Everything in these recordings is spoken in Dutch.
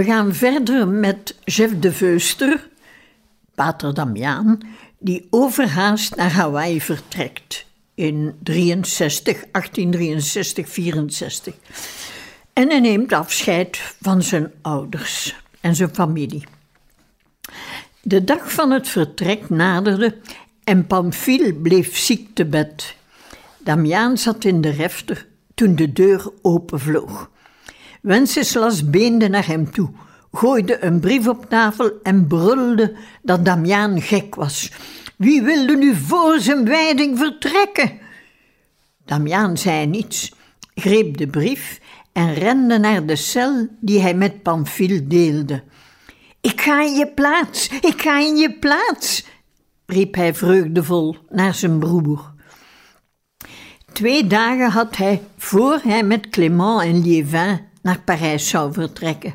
We gaan verder met Jeff de Veuster, pater Damiaan, die overhaast naar Hawaii vertrekt in 63, 1863, 64. En hij neemt afscheid van zijn ouders en zijn familie. De dag van het vertrek naderde en Pamphile bleef ziek te bed. Damiaan zat in de refter toen de deur openvloog. Wenceslas beende naar hem toe, gooide een brief op tafel en brulde dat Damiaan gek was. Wie wilde nu voor zijn wijding vertrekken? Damiaan zei niets, greep de brief en rende naar de cel die hij met Pamphile deelde. Ik ga in je plaats, ik ga in je plaats, riep hij vreugdevol naar zijn broer. Twee dagen had hij, voor hij met Clément en Liévin naar Parijs zou vertrekken.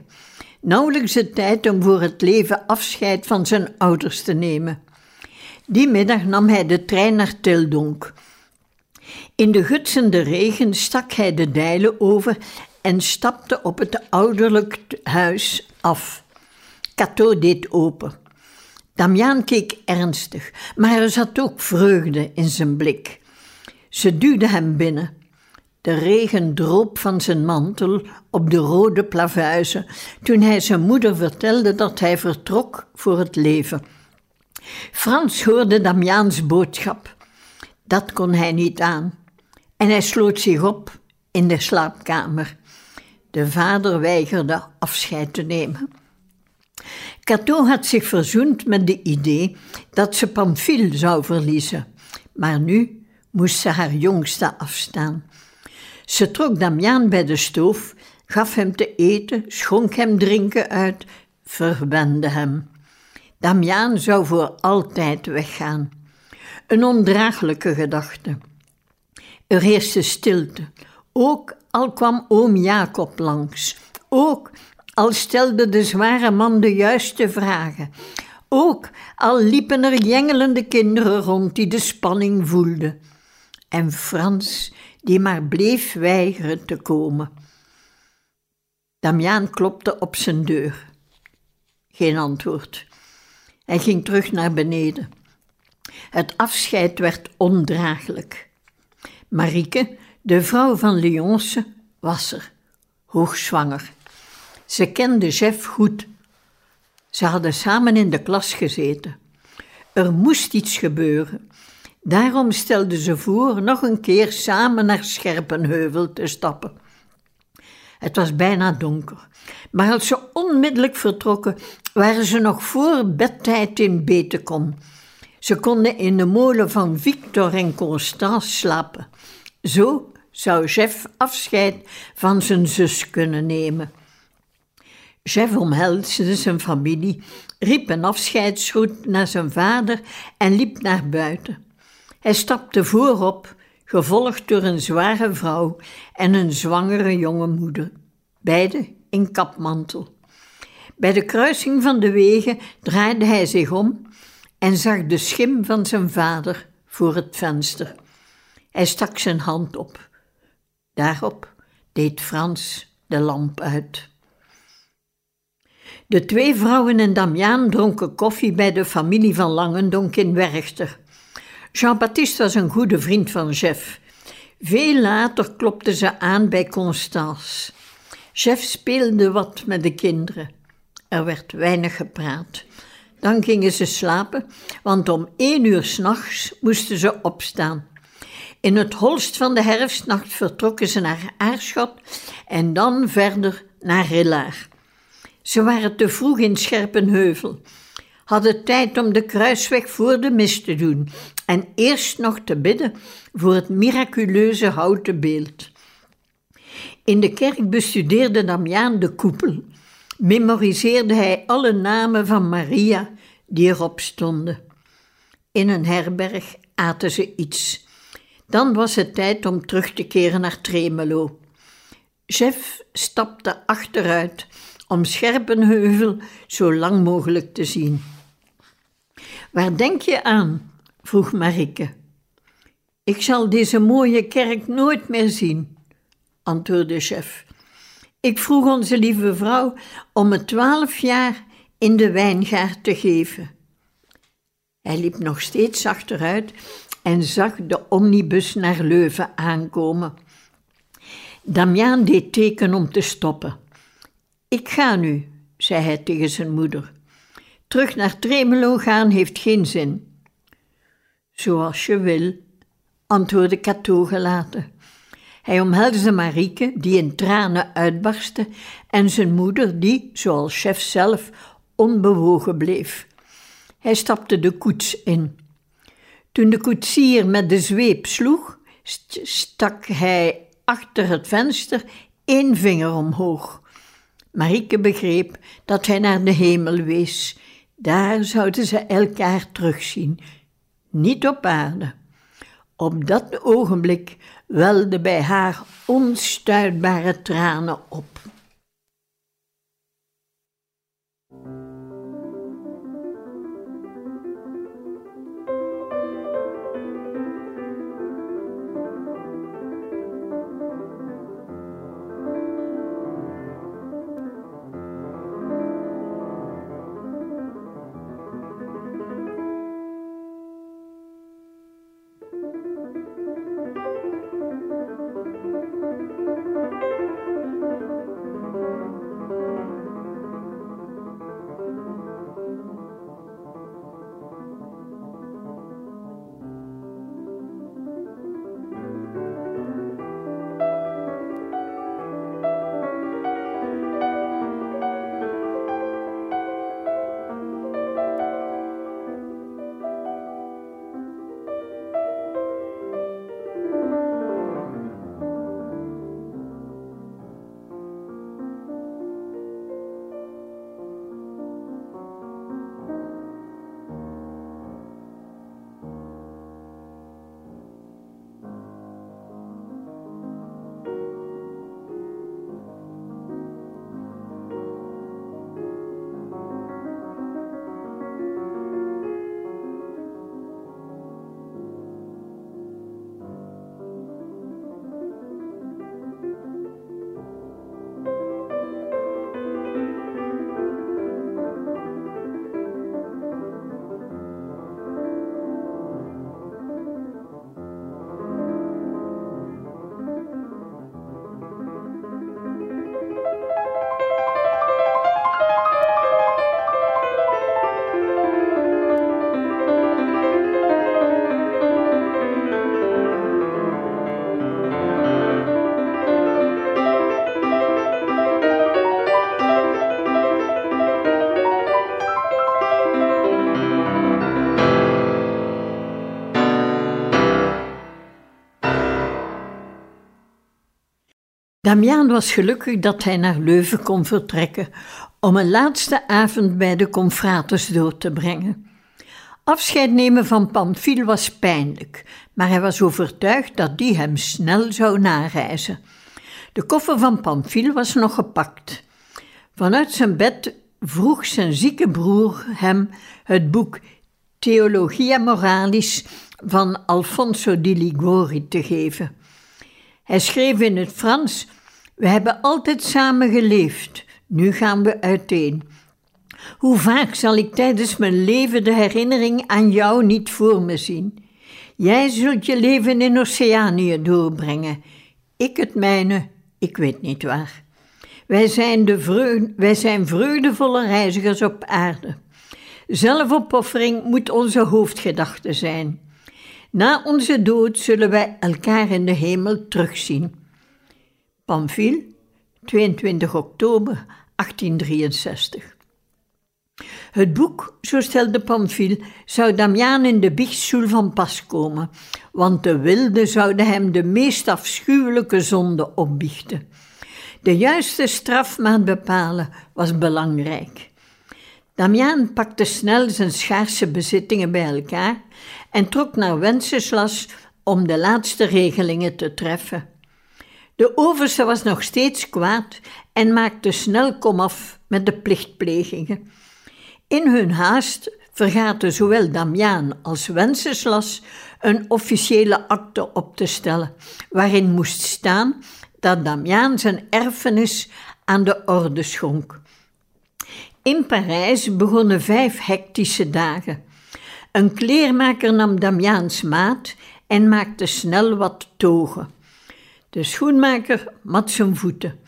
Nauwelijks de tijd om voor het leven afscheid van zijn ouders te nemen. Die middag nam hij de trein naar Tildonk. In de gutsende regen stak hij de dijlen over en stapte op het ouderlijk huis af. Cato deed open. Damiaan keek ernstig, maar er zat ook vreugde in zijn blik. Ze duwde hem binnen. De regen droop van zijn mantel op de rode plavuizen toen hij zijn moeder vertelde dat hij vertrok voor het leven. Frans hoorde Damiaans boodschap. Dat kon hij niet aan. En hij sloot zich op in de slaapkamer. De vader weigerde afscheid te nemen. Cato had zich verzoend met de idee dat ze Pamphile zou verliezen, maar nu moest ze haar jongste afstaan. Ze trok Damiaan bij de stoof, gaf hem te eten, schonk hem drinken uit, verwende hem. Damiaan zou voor altijd weggaan. Een ondraaglijke gedachte. Er heerste stilte, ook al kwam oom Jacob langs, ook al stelde de zware man de juiste vragen, ook al liepen er jengelende kinderen rond die de spanning voelden. En Frans die maar bleef weigeren te komen. Damiaan klopte op zijn deur. Geen antwoord. Hij ging terug naar beneden. Het afscheid werd ondraaglijk. Marieke, de vrouw van Lyonce, was er, hoogzwanger. Ze kende Jeff goed. Ze hadden samen in de klas gezeten. Er moest iets gebeuren. Daarom stelde ze voor nog een keer samen naar Scherpenheuvel te stappen. Het was bijna donker, maar als ze onmiddellijk vertrokken, waren ze nog voor bedtijd in Betekom. Ze konden in de molen van Victor en Constance slapen. Zo zou Jeff afscheid van zijn zus kunnen nemen. Jeff omhelsde zijn familie, riep een afscheidsgroet naar zijn vader en liep naar buiten. Hij stapte voorop, gevolgd door een zware vrouw en een zwangere jonge moeder, beide in kapmantel. Bij de kruising van de wegen draaide hij zich om en zag de schim van zijn vader voor het venster. Hij stak zijn hand op. Daarop deed Frans de lamp uit. De twee vrouwen en Damiaan dronken koffie bij de familie van Langendonk in Werchter. Jean-Baptiste was een goede vriend van Jeff. Veel later klopte ze aan bij Constance. Jeff speelde wat met de kinderen. Er werd weinig gepraat. Dan gingen ze slapen, want om één uur s'nachts moesten ze opstaan. In het holst van de herfstnacht vertrokken ze naar Aarschot en dan verder naar Rillaar. Ze waren te vroeg in Scherpenheuvel. hadden tijd om de kruisweg voor de mis te doen en eerst nog te bidden voor het miraculeuze houten beeld. In de kerk bestudeerde Damiaan de koepel, memoriseerde hij alle namen van Maria die erop stonden. In een herberg aten ze iets. Dan was het tijd om terug te keren naar Tremelo. Chef stapte achteruit om Scherpenheuvel zo lang mogelijk te zien. Waar denk je aan? Vroeg Marike. Ik zal deze mooie kerk nooit meer zien, antwoordde chef. Ik vroeg onze lieve vrouw om het twaalf jaar in de wijngaard te geven. Hij liep nog steeds achteruit en zag de omnibus naar Leuven aankomen. Damiaan deed teken om te stoppen. Ik ga nu, zei hij tegen zijn moeder. Terug naar Tremelo gaan heeft geen zin. Zoals je wil, antwoordde Cato gelaten. Hij omhelsde Marieke, die in tranen uitbarstte, en zijn moeder, die, zoals chef zelf, onbewogen bleef. Hij stapte de koets in. Toen de koetsier met de zweep sloeg, stak hij achter het venster één vinger omhoog. Marieke begreep dat hij naar de hemel wees. Daar zouden ze elkaar terugzien, niet op aarde. Op dat ogenblik welden bij haar onstuitbare tranen op. Damiaan was gelukkig dat hij naar Leuven kon vertrekken om een laatste avond bij de confraters door te brengen. Afscheid nemen van Pamphile was pijnlijk, maar hij was overtuigd dat die hem snel zou nareizen. De koffer van Pamphile was nog gepakt. Vanuit zijn bed vroeg zijn zieke broer hem het boek Theologia Moralis van Alfonso di Ligori te geven. Hij schreef in het Frans we hebben altijd samen geleefd, nu gaan we uiteen. Hoe vaak zal ik tijdens mijn leven de herinnering aan jou niet voor me zien? Jij zult je leven in Oceanië doorbrengen, ik het mijne, ik weet niet waar. Wij zijn, de vreugde, wij zijn vreugdevolle reizigers op aarde. Zelfopoffering moet onze hoofdgedachte zijn. Na onze dood zullen wij elkaar in de hemel terugzien. Pamphile, 22 oktober 1863. Het boek, zo stelde Pamphile, zou Damiaan in de biechtstoel van pas komen, want de wilden zouden hem de meest afschuwelijke zonde opbiechten. De juiste strafmaat bepalen was belangrijk. Damiaan pakte snel zijn schaarse bezittingen bij elkaar en trok naar Wenceslas om de laatste regelingen te treffen. De overste was nog steeds kwaad en maakte snel komaf met de plichtplegingen. In hun haast vergaten zowel Damiaan als Wenceslas een officiële akte op te stellen, waarin moest staan dat Damiaan zijn erfenis aan de orde schonk. In Parijs begonnen vijf hectische dagen. Een kleermaker nam Damiaans maat en maakte snel wat togen. De schoenmaker mat zijn voeten.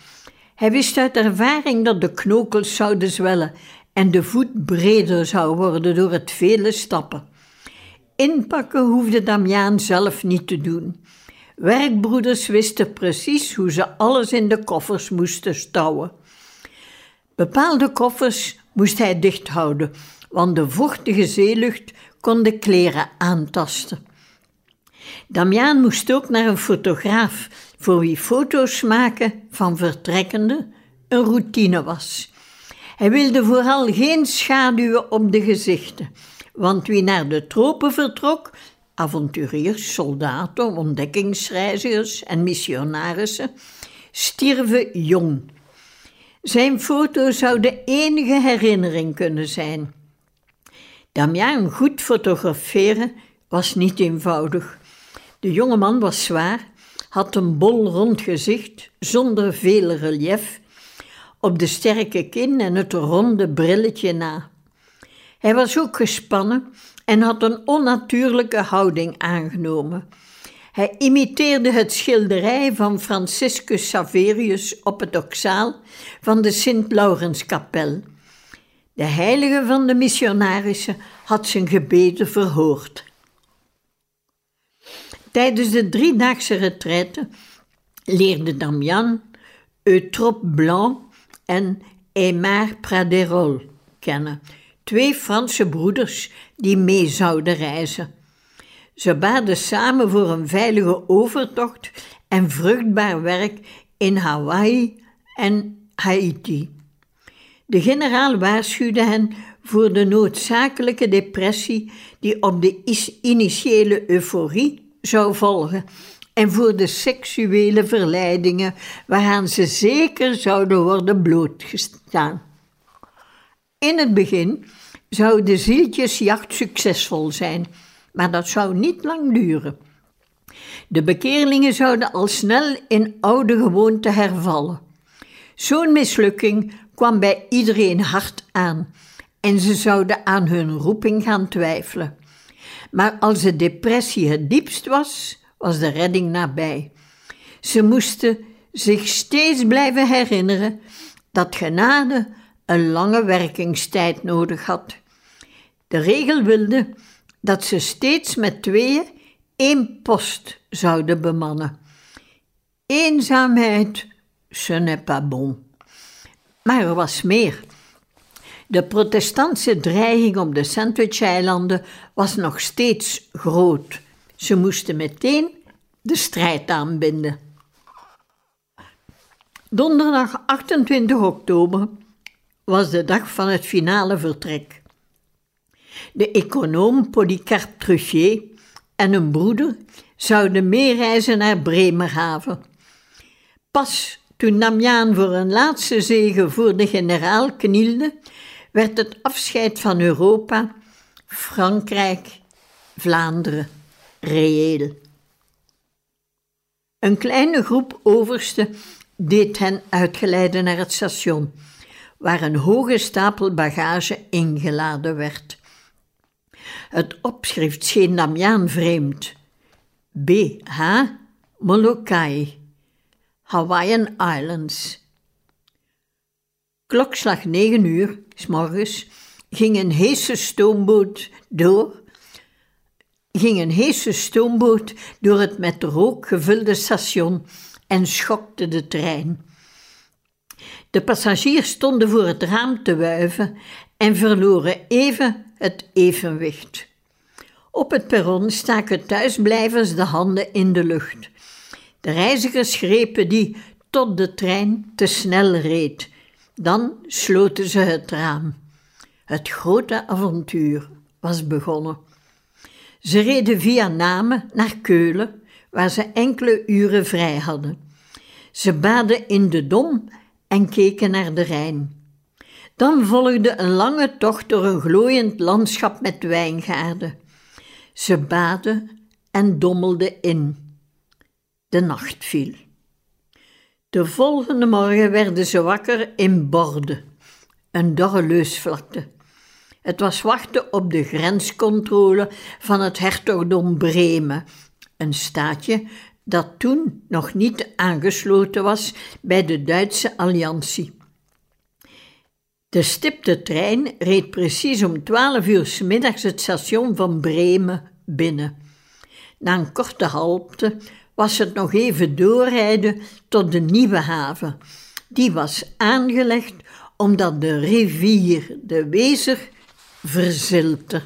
Hij wist uit ervaring dat de knokels zouden zwellen en de voet breder zou worden door het vele stappen. Inpakken hoefde Damiaan zelf niet te doen. Werkbroeders wisten precies hoe ze alles in de koffers moesten stouwen. Bepaalde koffers moest hij dicht houden, want de vochtige zeelucht kon de kleren aantasten. Damiaan moest ook naar een fotograaf, voor wie foto's maken van vertrekkende een routine was. Hij wilde vooral geen schaduwen op de gezichten, want wie naar de tropen vertrok, avonturiers, soldaten, ontdekkingsreizigers en missionarissen, stierven jong. Zijn foto zou de enige herinnering kunnen zijn. Damiaan goed fotograferen was niet eenvoudig. De jonge man was zwaar, had een bol rond gezicht zonder veel relief, op de sterke kin en het ronde brilletje na. Hij was ook gespannen en had een onnatuurlijke houding aangenomen. Hij imiteerde het schilderij van Franciscus Saverius op het oxaal van de Sint-Laurenskapel. De heilige van de missionarissen had zijn gebeden verhoord. Tijdens de driedaagse retraite leerde Damian Eutrope Blanc en Aymar Praderol kennen, twee Franse broeders die mee zouden reizen. Ze baden samen voor een veilige overtocht en vruchtbaar werk in Hawaii en Haiti. De generaal waarschuwde hen voor de noodzakelijke depressie die op de initiële euforie zou volgen en voor de seksuele verleidingen waaraan ze zeker zouden worden blootgestaan. In het begin zou de zieltjesjacht succesvol zijn, maar dat zou niet lang duren. De bekeerlingen zouden al snel in oude gewoonten hervallen. Zo'n mislukking kwam bij iedereen hard aan en ze zouden aan hun roeping gaan twijfelen. Maar als de depressie het diepst was, was de redding nabij. Ze moesten zich steeds blijven herinneren dat genade een lange werkingstijd nodig had. De regel wilde dat ze steeds met tweeën één post zouden bemannen. Eenzaamheid, ce n'est pas bon. Maar er was meer. De protestantse dreiging op de Sandwich-eilanden was nog steeds groot. Ze moesten meteen de strijd aanbinden. Donderdag 28 oktober was de dag van het finale vertrek. De econoom Polycarpe Truffier en een broeder zouden meereizen naar Bremerhaven. Pas toen Damiaan voor een laatste zege voor de generaal knielde, werd het afscheid van Europa, Frankrijk, Vlaanderen reëel. Een kleine groep oversten deed hen uitgeleiden naar het station, waar een hoge stapel bagage ingeladen werd. Het opschrift scheen Damiaan vreemd. B.H. Molokai, Hawaiian Islands. Klokslag negen uur, s morgens, ging een heese stoomboot door ging een heese stoomboot door het met rook gevulde station en schokte de trein. De passagiers stonden voor het raam te wuiven en verloren even het evenwicht. Op het perron staken thuisblijvers de handen in de lucht. De reizigers grepen die tot de trein te snel reed. Dan sloten ze het raam. Het grote avontuur was begonnen. Ze reden via Namen naar Keulen, waar ze enkele uren vrij hadden. Ze baden in de Dom en keken naar de Rijn. Dan volgde een lange tocht door een glooiend landschap met wijngaarden. Ze baden en dommelden in. De nacht viel. De volgende morgen werden ze wakker in Borde, een dorre leusvlakte. Het was wachten op de grenscontrole van het hertogdom Bremen, een staatje dat toen nog niet aangesloten was bij de Duitse alliantie. De stipte trein reed precies om twaalf uur s middags het station van Bremen binnen. Na een korte halte was het nog even doorrijden tot de nieuwe haven. Die was aangelegd omdat de rivier de Wezer verzilte.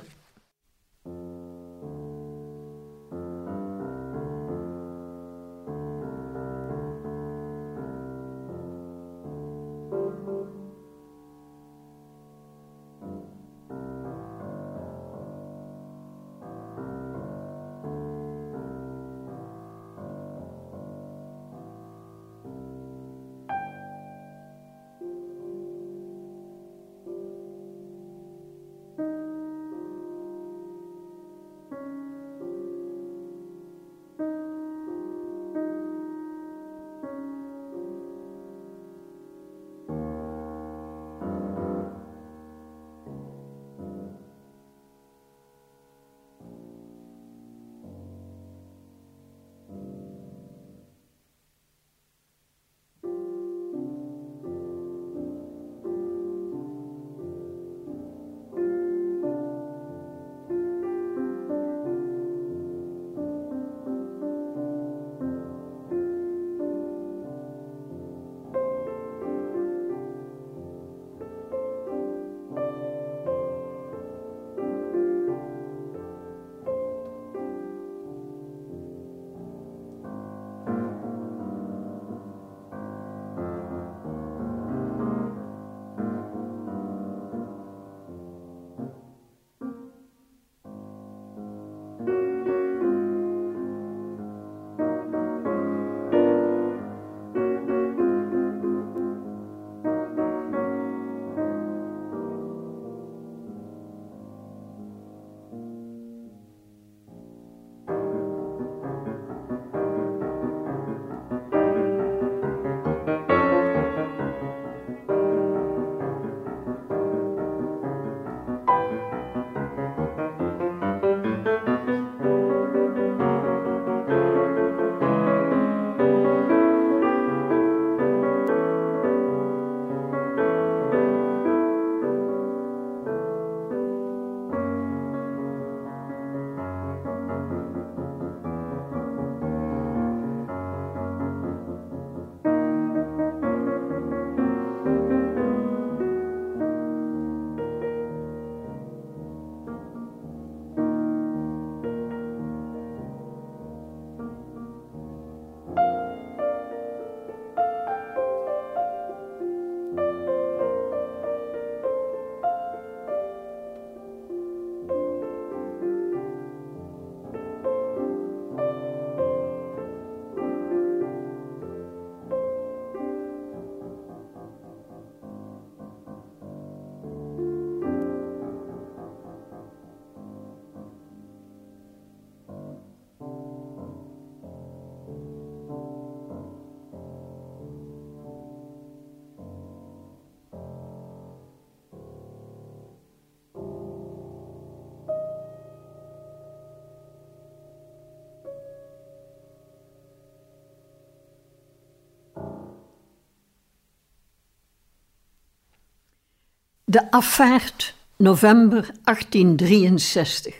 De afvaart, november 1863.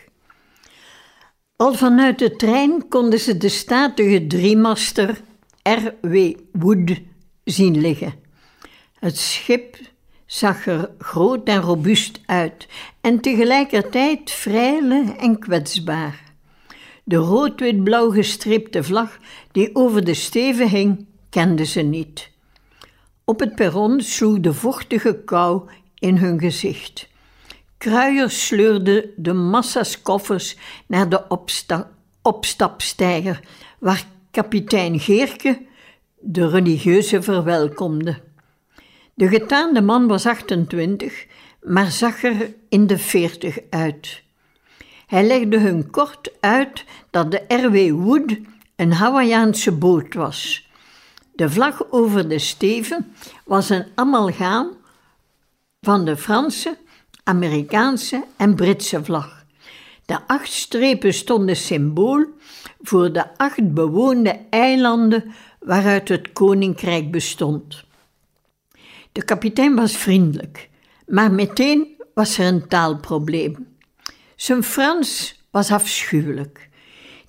Al vanuit de trein konden ze de statige driemaster R.W. Wood zien liggen. Het schip zag er groot en robuust uit en tegelijkertijd vrij en kwetsbaar. De rood-wit-blauw gestreepte vlag die over de steven hing, kende ze niet. Op het perron sloeg de vochtige kou in hun gezicht. Kruiers sleurden de massa's koffers naar de opsta opstapsteiger, waar kapitein Geerke de religieuze verwelkomde. De getaande man was 28, maar zag er in de 40 uit. Hij legde hun kort uit dat de R.W. Wood een Hawaïaanse boot was. De vlag over de steven was een amalgaam van de Franse, Amerikaanse en Britse vlag. De acht strepen stonden symbool voor de acht bewoonde eilanden waaruit het koninkrijk bestond. De kapitein was vriendelijk, maar meteen was er een taalprobleem. Zijn Frans was afschuwelijk,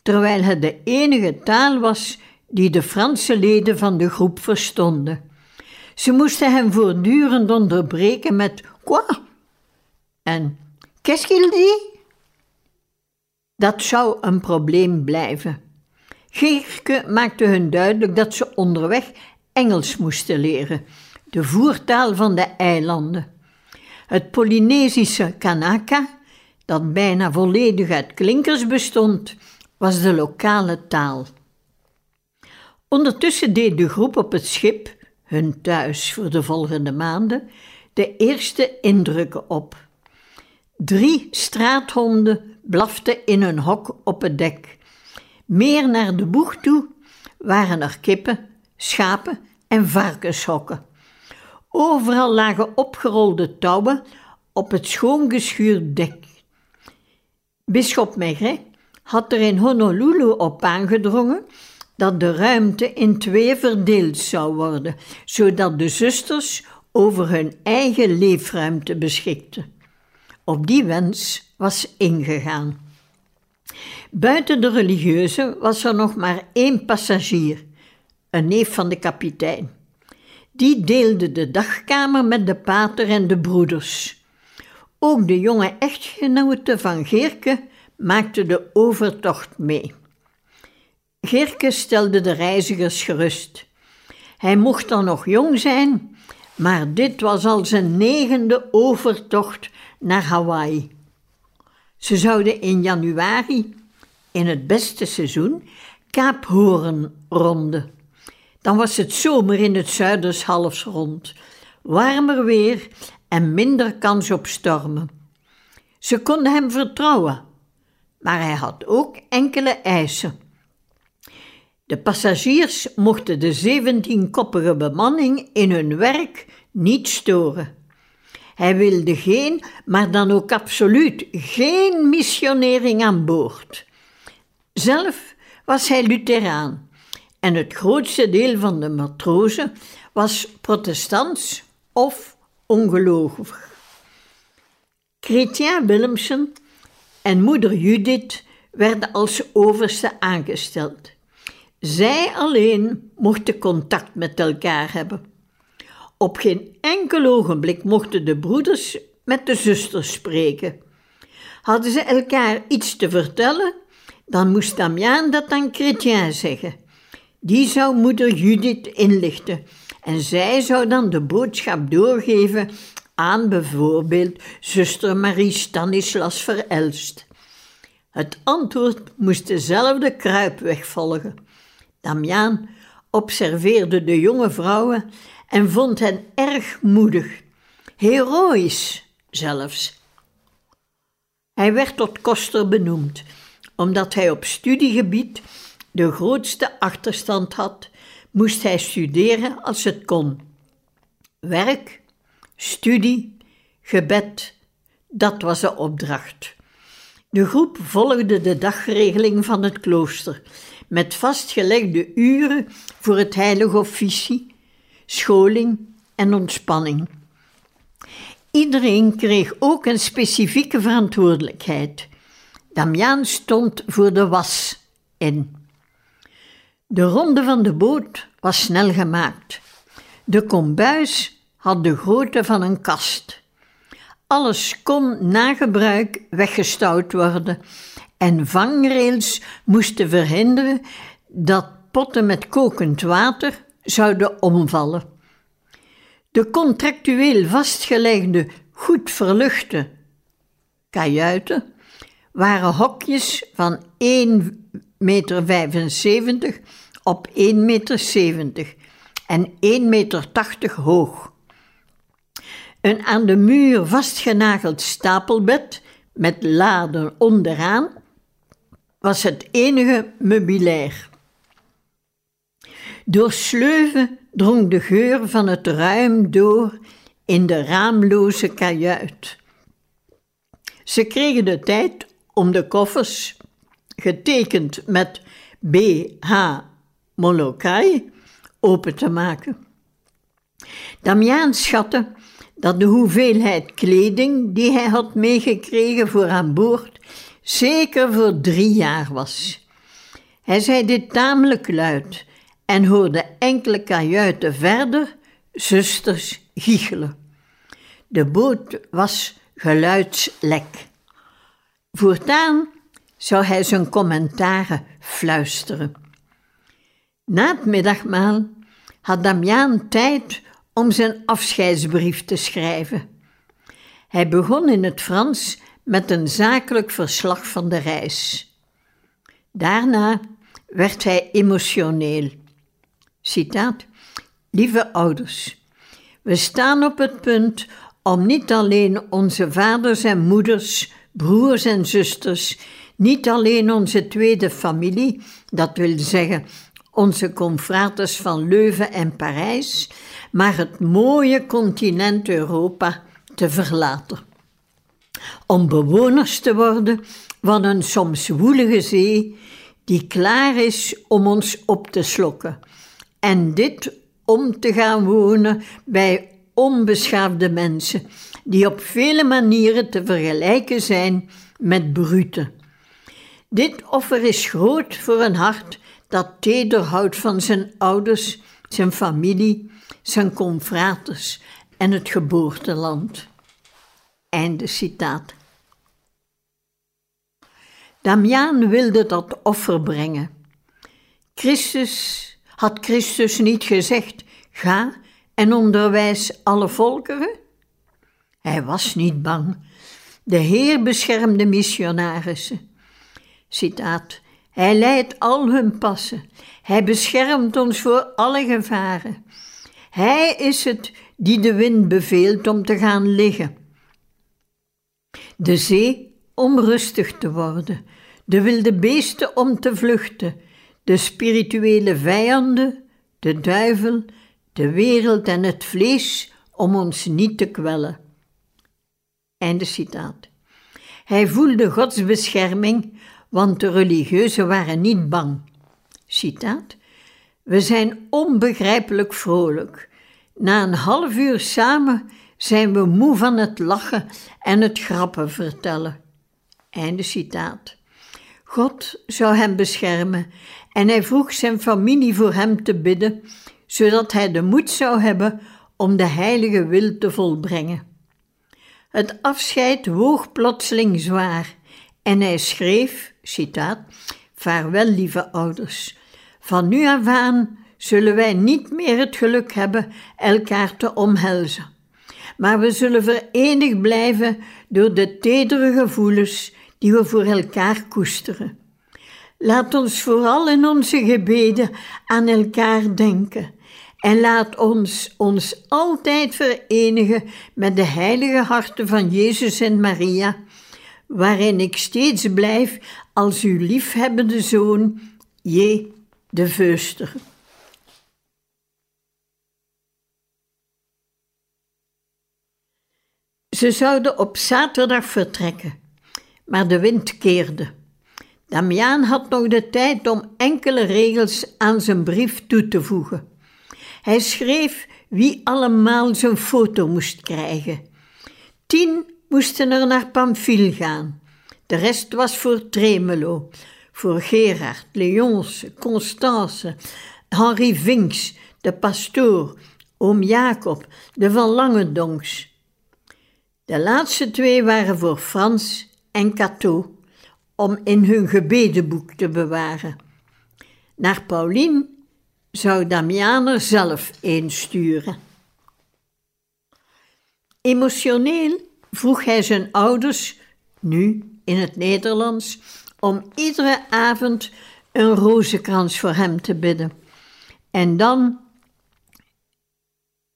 terwijl het de enige taal was die de Franse leden van de groep verstonden. Ze moesten hem voortdurend onderbreken met quoi en qu'est-ce qu'il dit? Dat zou een probleem blijven. Geerke maakte hun duidelijk dat ze onderweg Engels moesten leren, de voertaal van de eilanden. Het Polynesische Kanaka, dat bijna volledig uit klinkers bestond, was de lokale taal. Ondertussen deed de groep op het schip, hun thuis voor de volgende maanden, de eerste indrukken op. Drie straathonden blaften in hun hok op het dek. Meer naar de boeg toe waren er kippen, schapen en varkenshokken. Overal lagen opgerolde touwen op het schoongeschuurd dek. Bisschop Maigret had er in Honolulu op aangedrongen dat de ruimte in twee verdeeld zou worden, zodat de zusters over hun eigen leefruimte beschikten. Op die wens was ingegaan. Buiten de religieuze was er nog maar één passagier, een neef van de kapitein. Die deelde de dagkamer met de pater en de broeders. Ook de jonge echtgenote van Geerke maakte de overtocht mee. Geerke stelde de reizigers gerust. Hij mocht dan nog jong zijn, maar dit was al zijn negende overtocht naar Hawaii. Ze zouden in januari, in het beste seizoen, Kaap Hoorn ronden. Dan was het zomer in het Zuiders halfrond, warmer weer en minder kans op stormen. Ze konden hem vertrouwen, maar hij had ook enkele eisen. De passagiers mochten de zeventienkoppige bemanning in hun werk niet storen. Hij wilde geen, maar dan ook absoluut geen missionering aan boord. Zelf was hij Lutheraan en het grootste deel van de matrozen was protestants of ongelovig. Chrétien Willemsen en moeder Judith werden als overste aangesteld. Zij alleen mochten contact met elkaar hebben. Op geen enkel ogenblik mochten de broeders met de zusters spreken. Hadden ze elkaar iets te vertellen, dan moest Damiaan dat aan Chrétien zeggen. Die zou moeder Judith inlichten en zij zou dan de boodschap doorgeven aan bijvoorbeeld zuster Marie Stanislas Verelst. Het antwoord moest dezelfde kruipweg volgen. Damiaan observeerde de jonge vrouwen en vond hen erg moedig, heroïs zelfs. Hij werd tot koster benoemd, omdat hij op studiegebied de grootste achterstand had, moest hij studeren als het kon. Werk, studie, gebed, dat was de opdracht. De groep volgde de dagregeling van het klooster, met vastgelegde uren voor het heilige officie, scholing en ontspanning. Iedereen kreeg ook een specifieke verantwoordelijkheid. Damiaan stond voor de was in. De ronde van de boot was snel gemaakt. De kombuis had de grootte van een kast. Alles kon na gebruik weggestouwd worden en vangrails moesten verhinderen dat potten met kokend water zouden omvallen. De contractueel vastgelegde, goed verluchte kajuiten waren hokjes van 1,75 meter op 1,70 meter en 1,80 meter hoog. Een aan de muur vastgenageld stapelbed met laden onderaan was het enige meubilair. Door sleuven drong de geur van het ruim door in de raamloze kajuit. Ze kregen de tijd om de koffers, getekend met B.H. Molokai, open te maken. Damiaan schatte dat de hoeveelheid kleding die hij had meegekregen voor aan boord zeker voor drie jaar was. Hij zei dit tamelijk luid en hoorde enkele kajuiten verder zusters giechelen. De boot was geluidslek. Voortaan zou hij zijn commentaren fluisteren. Na het middagmaal had Damiaan tijd om zijn afscheidsbrief te schrijven. Hij begon in het Frans met een zakelijk verslag van de reis. Daarna werd hij emotioneel. Citaat: Lieve ouders, we staan op het punt om niet alleen onze vaders en moeders, broers en zusters, niet alleen onze tweede familie, dat wil zeggen onze confraters van Leuven en Parijs, maar het mooie continent Europa te verlaten. Om bewoners te worden van een soms woelige zee die klaar is om ons op te slokken. En dit om te gaan wonen bij onbeschaafde mensen, die op vele manieren te vergelijken zijn met bruten. Dit offer is groot voor een hart dat teder houdt van zijn ouders, zijn familie, zijn confraters en het geboorteland. Einde citaat. Damiaan wilde dat offer brengen. Christus had Christus niet gezegd: ga en onderwijs alle volkeren? Hij was niet bang. De Heer beschermde missionarissen. Citaat: Hij leidt al hun passen. Hij beschermt ons voor alle gevaren. Hij is het die de wind beveelt om te gaan liggen. De zee om rustig te worden, de wilde beesten om te vluchten, de spirituele vijanden, de duivel, de wereld en het vlees om ons niet te kwellen. Einde citaat. Hij voelde Gods bescherming, want de religieuzen waren niet bang. Citaat. We zijn onbegrijpelijk vrolijk. Na een half uur samen zijn we moe van het lachen en het grappen vertellen. Einde citaat. God zou hem beschermen en hij vroeg zijn familie voor hem te bidden, zodat hij de moed zou hebben om de heilige wil te volbrengen. Het afscheid woog plotseling zwaar en hij schreef, citaat, Vaarwel, lieve ouders, van nu af aan zullen wij niet meer het geluk hebben elkaar te omhelzen, maar we zullen verenigd blijven door de tedere gevoelens die we voor elkaar koesteren. Laat ons vooral in onze gebeden aan elkaar denken en laat ons ons altijd verenigen met de heilige harten van Jezus en Maria, waarin ik steeds blijf als uw liefhebbende zoon, J. de Veuster. Ze zouden op zaterdag vertrekken, maar de wind keerde. Damiaan had nog de tijd om enkele regels aan zijn brief toe te voegen. Hij schreef wie allemaal zijn foto moest krijgen. Tien moesten er naar Pamphile gaan. De rest was voor Tremelo, voor Gerard, Leonce, Constance, Henri Vinks, de pastoor, oom Jacob, de van Langendonks. De laatste twee waren voor Frans en Cato, om in hun gebedenboek te bewaren. Naar Paulien zou Damianer zelf insturen. Emotioneel vroeg hij zijn ouders, nu in het Nederlands, om iedere avond een rozenkrans voor hem te bidden. En dan,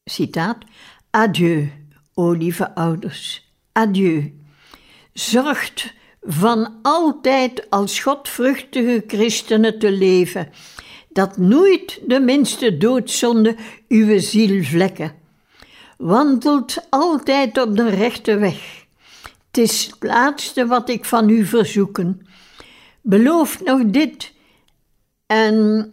citaat, adieu, o lieve ouders, adieu. Zorgt van altijd als godvruchtige christenen te leven, dat nooit de minste doodzonde uw ziel vlekken. Wandelt altijd op de rechte weg. Het is het laatste wat ik van u verzoeken. Beloof nog dit, en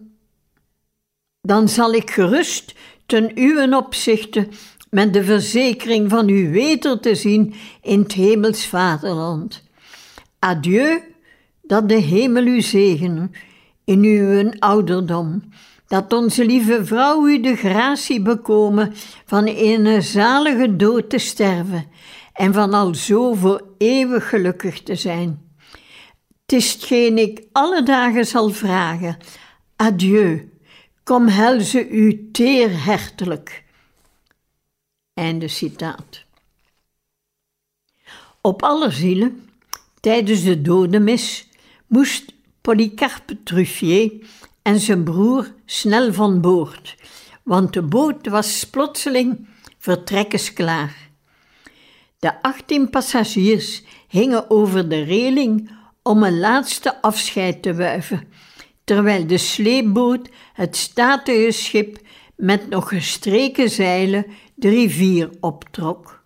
dan zal ik gerust ten uwen opzichte met de verzekering van u weder te zien in het hemels vaderland. Adieu, dat de hemel u zegene in uw ouderdom, dat onze lieve vrouw u de gratie bekomen van een zalige dood te sterven en van al zo voor eeuwig gelukkig te zijn. Het is hetgeen ik alle dagen zal vragen. Adieu, kom helze u teerhertelijk. Einde citaat. Op alle zielen, tijdens de dodenmis, moest Polycarpe Truffier en zijn broer snel van boord, want de boot was plotseling vertrekkensklaar. De achttien passagiers hingen over de reling om een laatste afscheid te wuiven, terwijl de sleepboot het statige schip met nog gestreken zeilen de rivier optrok.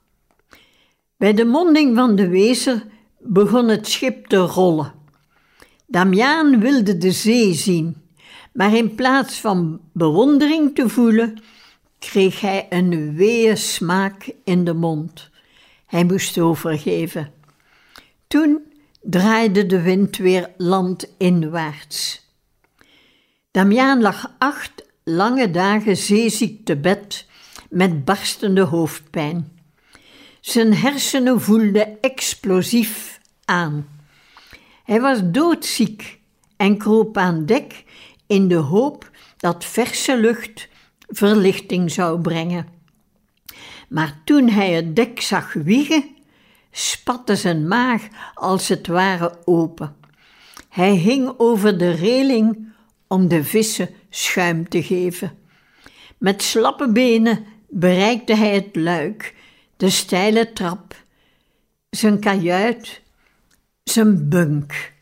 Bij de monding van de Wezer begon het schip te rollen. Damiaan wilde de zee zien, maar in plaats van bewondering te voelen, kreeg hij een weeë smaak in de mond. Hij moest overgeven. Toen draaide de wind weer landinwaarts. Damiaan lag acht lange dagen zeeziek te bed met barstende hoofdpijn. Zijn hersenen voelden explosief aan. Hij was doodziek en kroop aan dek in de hoop dat verse lucht verlichting zou brengen. Maar toen hij het dek zag wiegen, spatte zijn maag als het ware open. Hij hing over de reling om de vissen schuim te geven. Met slappe benen bereikte hij het luik, de steile trap, zijn kajuit, zijn bunk.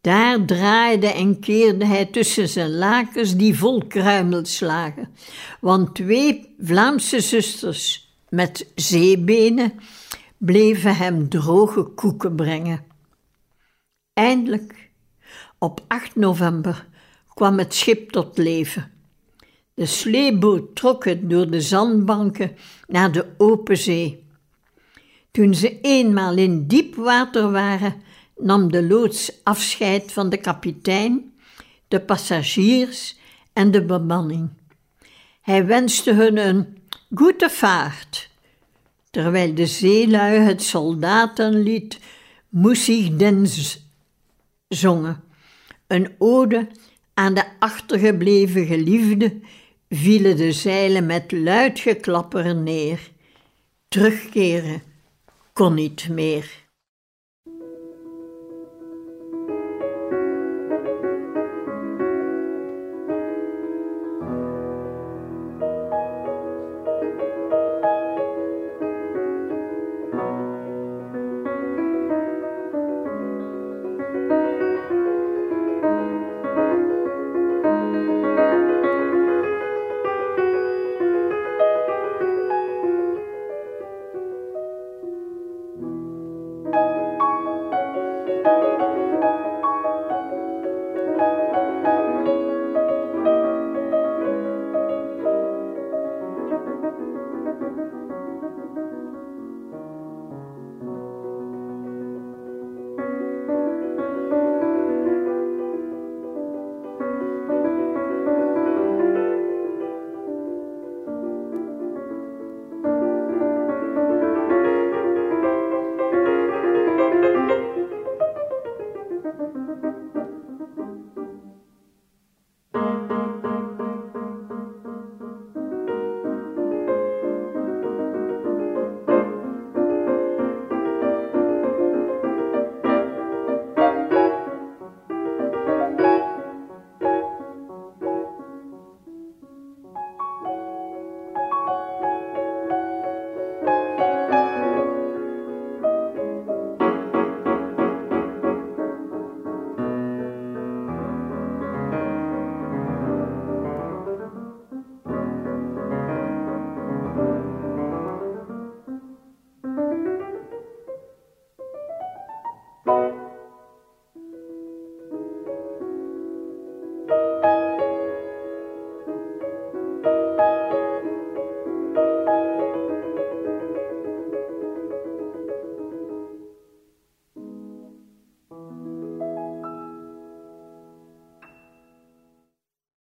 Daar draaide en keerde hij tussen zijn lakens die vol kruimels lagen, want twee Vlaamse zusters met zeebenen bleven hem droge koeken brengen. Eindelijk, op 8 november, kwam het schip tot leven. De sleeboot trok het door de zandbanken naar de open zee. Toen ze eenmaal in diep water waren, nam de loods afscheid van de kapitein, de passagiers en de bemanning. Hij wenste hun een goede vaart, terwijl de zeelui het soldatenlied Moesig Dens zongen, een ode aan de achtergebleven geliefde, vielen de zeilen met luid geklapper neer. Terugkeren kon niet meer.